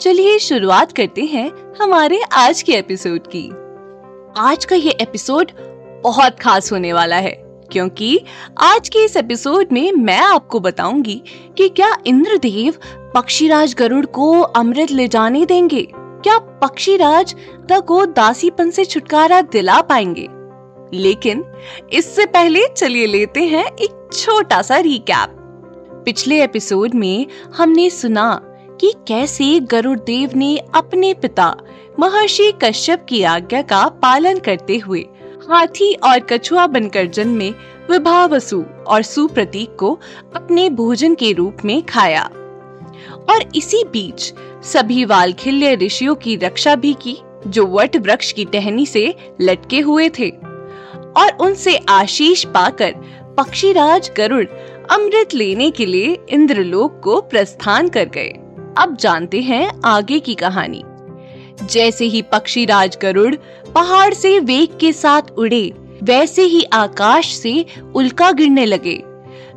चलिए शुरुआत करते हैं हमारे आज के एपिसोड की। आज का ये एपिसोड बहुत खास होने वाला है, क्योंकि आज के इस एपिसोड में मैं आपको बताऊँगी कि क्या इंद्रदेव पक्षीराज गरुड़ को अमृत ले जाने देंगे? क्या पक्षीराज को दासीपन से छुटकारा दिला पाएँगे? लेकिन इससे पहले चलिए लेते हैं एक छोटा सा रिकैप पिछले एपिसोड में हमने सुना कि कैसे गरुड़ देव ने अपने पिता, महर्षि कश्यप की आज्ञा का पालन करते हुए हाथी और कछुआ बनकर जन्मे विभावसु और सुप्रतीक को अपने भोजन के रूप में खाया। और इसी बीच सभी वालखिल्य ऋषियों की रक्षा भी की, जो वट वृक्ष की टहनी से लटके हुए थे। और उनसे आशीष पाकर पक्षीराज गरुड़ अमृत लेने के लिए इंद्रलोक को प्रस्थान कर गए। अब जानते हैं आगे की कहानी। जैसे ही पक्षी राज गरुड़ पहाड़ से वेग के साथ उड़े, वैसे ही आकाश से उल्का गिरने लगे।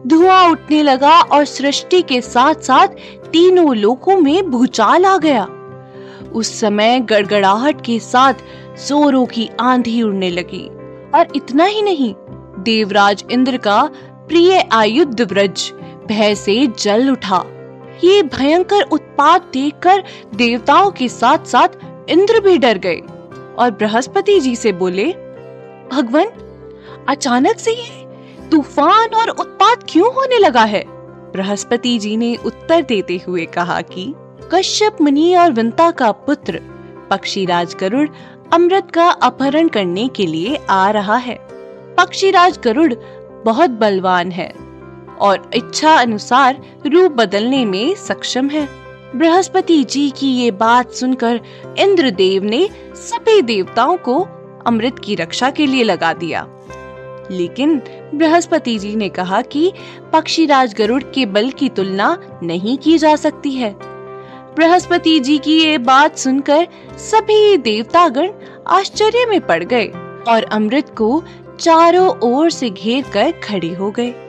धुआँ उठने लगा और सृष्टि के साथ साथ तीनों लोकों में भूचाल आ गया। उस समय गड़गड़ाहट के साथ जोरों की आंधी उड़ने लगी। और इतना ही नहीं, देवराज इंद्र का प्रिय आयुध व्रज भय से जल उठा। ये भयंकर उत्पात देखकर देवताओं के साथ साथ इंद्र भी डर गए और बृहस्पति जी से बोले, भगवान, अचानक से ये तूफ़ान और उत्पात क्यों होने लगा है? बृहस्पति जी ने उत्तर देते हुए कहा कि कश्यप मुनि और विंता का पुत्र पक्षीराज गरुड़ अमृत का अपहरण करने के लिए आ रहा है। पक्षीराज गरुड़ बहुत बलवान है। और इच्छा अनुसार रूप बदलने में सक्षम है। बृहस्पति जी की ये बात सुनकर इंद्रदेव ने सभी देवताओं को अमृत की रक्षा के लिए लगा दिया। लेकिन बृहस्पति जी ने कहा कि पक्षीराज गरुड़ के बल की तुलना नहीं की जा सकती है। बृहस्पति जी की ये बात सुनकर सभी देवतागण आश्चर्य में पड़ गए और अमृत को चारों ओर से घेर कर खड़े हो गए।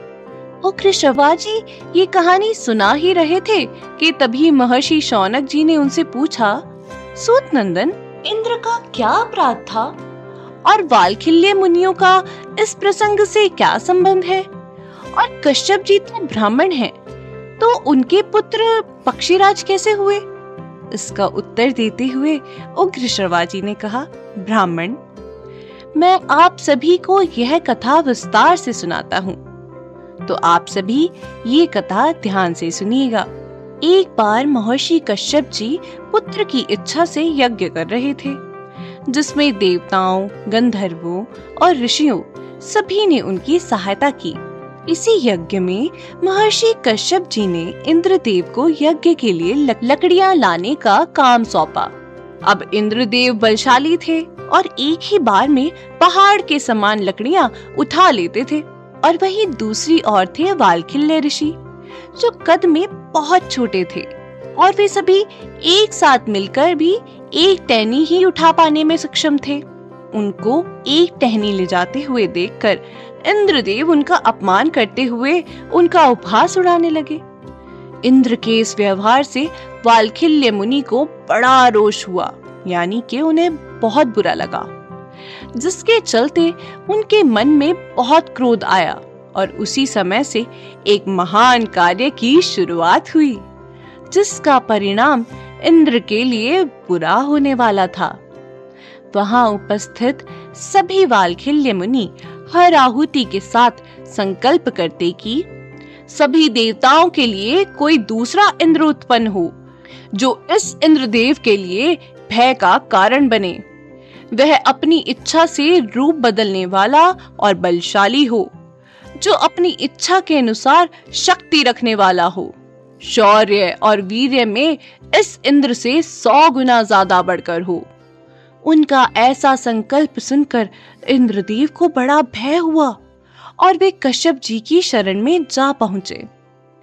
उग्र शवाजी ये कहानी सुना ही रहे थे कि तभी महर्षि शौनक जी ने उनसे पूछा सूत नंदन इंद्र का क्या अपराध था? और वालखिल्य मुनियों का इस प्रसंग से क्या संबंध है? और कश्यप जी तो ब्राह्मण हैं, तो उनके पुत्र पक्षीराज कैसे हुए? इसका उत्तर देते हुए उग्र शर्वाजी ने कहा ब्राह्मण मैं आप सभी को यह कथा विस्तार से सुनाता हूँ। तो आप सभी ये कथा ध्यान से सुनिएगा। एक बार महर्षि कश्यप जी पुत्र की इच्छा से यज्ञ कर रहे थे, जिसमें देवताओं, गंधर्वों और ऋषियों सभी ने उनकी सहायता की। इसी यज्ञ में महर्षि कश्यप जी ने इंद्रदेव को यज्ञ के लिए लकड़ियाँ लाने का काम सौंपा। अब इंद्रदेव बलशाली थे और एक ही बार में पहाड़ के समान लकड़ियाँ उठा लेते थे। और वही दूसरी ओर थे वालखिल्य ऋषि, जो कद में बहुत छोटे थे, और वे सभी एक साथ मिलकर भी एक टहनी ही उठा पाने में सक्षम थे। उनको एक टहनी ले जाते हुए देखकर इंद्रदेव उनका अपमान करते हुए उनका उपहास उड़ाने लगे। इंद्र के इस व्यवहार से वालखिल्य मुनि को बड़ा रोष हुआ, यानी कि उन्हें बहुत बुरा लगा। जिसके चलते उनके मन में बहुत क्रोध आया और उसी समय से एक महान कार्य की शुरुआत हुई, जिसका परिणाम इंद्र के लिए बुरा होने वाला था। वहाँ उपस्थित सभी वालखिल्य मुनि हर आहुति के साथ संकल्प करते कि सभी देवताओं के लिए कोई दूसरा इंद्र उत्पन्न हो, जो इस इंद्रदेव के लिए भय का कारण बने। वह अपनी इच्छा से रूप बदलने वाला और बलशाली हो, जो अपनी इच्छा के अनुसार शक्ति रखने वाला हो। शौर्य और वीर्य में इस इंद्र से सौ गुना ज़्यादा बढ़कर हो। उनका ऐसा संकल्प सुनकर इंद्रदेव को बड़ा भय हुआ और वे कश्यप जी की शरण में जा पहुँचे।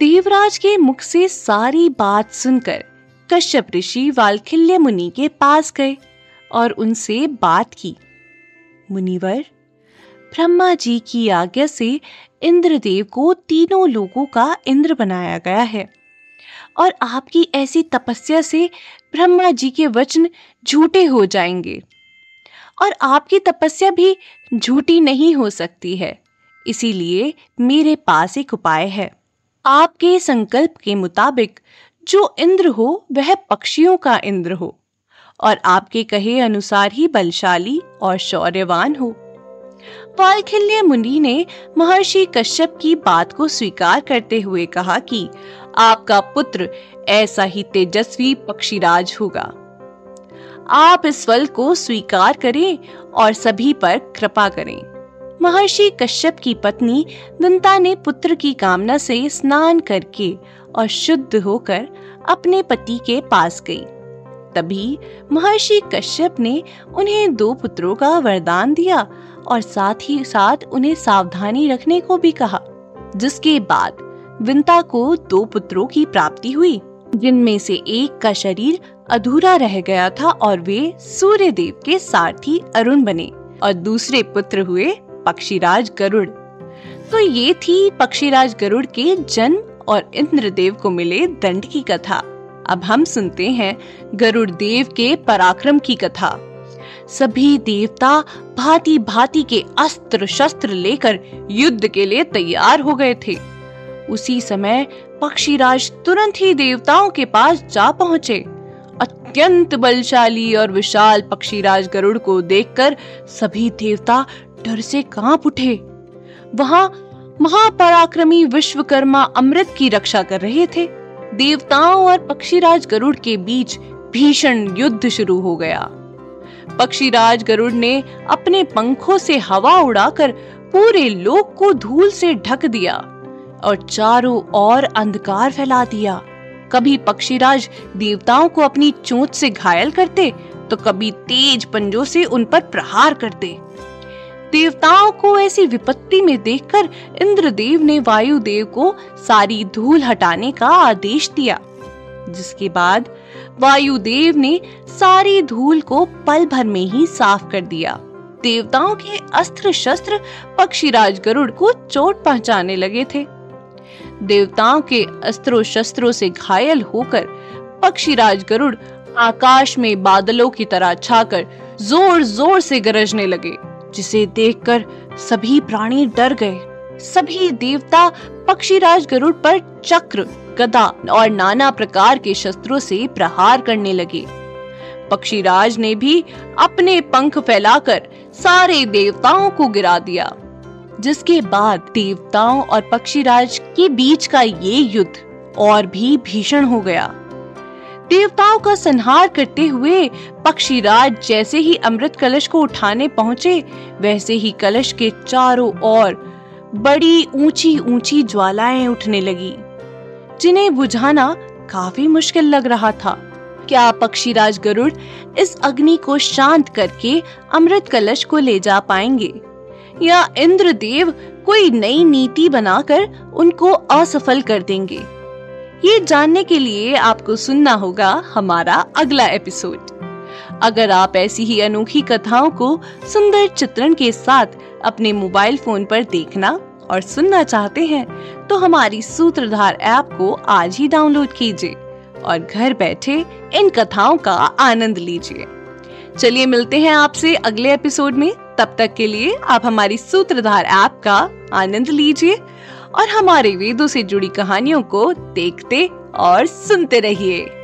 देवराज के मुख से सारी बात सुनकर कश्यप ऋषि वालखिल्य मुनि के पास गए। और उनसे बात की। मुनिवर, ब्रह्मा जी की आज्ञा से इंद्रदेव को तीनों लोगों का इंद्र बनाया गया है और आपकी ऐसी तपस्या से ब्रह्मा जी के वचन झूठे हो जाएँगे और आपकी तपस्या भी झूठी नहीं हो सकती है। इसीलिए मेरे पास एक उपाय है। आपके संकल्प के मुताबिक जो इंद्र हो, वह पक्षियों का इंद्र हो। और आपके कहे अनुसार ही बलशाली और शौर्यवान हो। वालखिल्य मुनि ने महर्षि कश्यप की बात को स्वीकार करते हुए कहा कि आपका पुत्र ऐसा ही तेजस्वी पक्षीराज होगा। आप इस फल को स्वीकार करें और सभी पर कृपा करें। महर्षि कश्यप की पत्नी दंता ने पुत्र की कामना से स्नान करके और शुद्ध होकर अपने पति के पास गई। तभी महर्षि कश्यप ने उन्हें दो पुत्रों का वरदान दिया और साथ ही साथ उन्हें सावधानी रखने को भी कहा, जिसके बाद विंता को दो पुत्रों की प्राप्ति हुई, जिनमें से एक का शरीर अधूरा रह गया था और वे सूर्य देव के सारथी अरुण बने और दूसरे पुत्र हुए पक्षीराज गरुड़। तो ये थी पक्षीराज गरुड़ के जन्म और इंद्रदेव को मिले दंड की कथा। अब हम सुनते हैं गरुड़ देव के पराक्रम की कथा। सभी देवता भांति भांति के अस्त्र शस्त्र लेकर युद्ध के लिए तैयार हो गए थे। उसी समय पक्षीराज तुरंत ही देवताओं के पास जा पहुँचे। अत्यंत बलशाली और विशाल पक्षीराज गरुड़ को देखकर सभी देवता डर से काँप उठे। वहाँ महापराक्रमी विश्वकर्मा अमृत की रक्षा कर रहे थे। देवताओं और पक्षीराज गरुड़ के बीच भीषण युद्ध शुरू हो गया। पक्षीराज गरुड़ ने अपने पंखों से हवा उड़ाकर पूरे लोक को धूल से ढक दिया और चारों ओर अंधकार फैला दिया। कभी पक्षीराज देवताओं को अपनी चोंच से घायल करते तो कभी तेज पंजों से उन पर प्रहार करते। देवताओं को ऐसी विपत्ति में देखकर इंद्रदेव ने वायुदेव को सारी धूल हटाने का आदेश दिया, जिसके बाद वायुदेव ने सारी धूल को पल भर में ही साफ़ कर दिया। देवताओं के अस्त्र शस्त्र पक्षीराज गरुड़ को चोट पहुँचाने लगे थे। देवताओं के अस्त्रों शस्त्रों से घायल होकर पक्षीराज गरुड़ आकाश में बादलों की तरह छाकर ज़ोर ज़ोर से गरजने लगे। जिसे देखकर सभी प्राणी डर गए। सभी देवता, पक्षीराज गरुड़ पर चक्र, गदा और नाना प्रकार के शस्त्रों से प्रहार करने लगे। पक्षीराज ने भी अपने पंख फैलाकर सारे देवताओं को गिरा दिया, जिसके बाद देवताओं और पक्षीराज के बीच का ये युद्ध और भी भीषण हो गया। देवताओं का संहार करते हुए पक्षीराज जैसे ही अमृत कलश को उठाने पहुँचे, वैसे ही कलश के चारों ओर बड़ी ऊँची ऊँची ज्वालाएँ उठने लगी, जिन्हें बुझाना काफ़ी मुश्किल लग रहा था। क्या पक्षीराज गरुड़ इस अग्नि को शांत करके अमृत कलश को ले जा पाएँगे? या इंद्रदेव कोई नई नीति बनाकर उनको असफल कर देंगे? ये जानने के लिए आपको सुनना होगा हमारा अगला एपिसोड। अगर आप ऐसी ही अनोखी कथाओं को सुंदर चित्रण के साथ अपने मोबाइल फ़ोन पर देखना और सुनना चाहते हैं तो हमारी सूत्रधार ऐप को आज ही डाउनलोड कीजिए और घर बैठे इन कथाओं का आनंद लीजिए। चलिए मिलते हैं आपसे अगले एपिसोड में। तब तक के लिए आप हमारी सूत्रधार ऐप का आनंद लीजिए और हमारे वेदों से जुड़ी कहानियों को देखते और सुनते रहिए।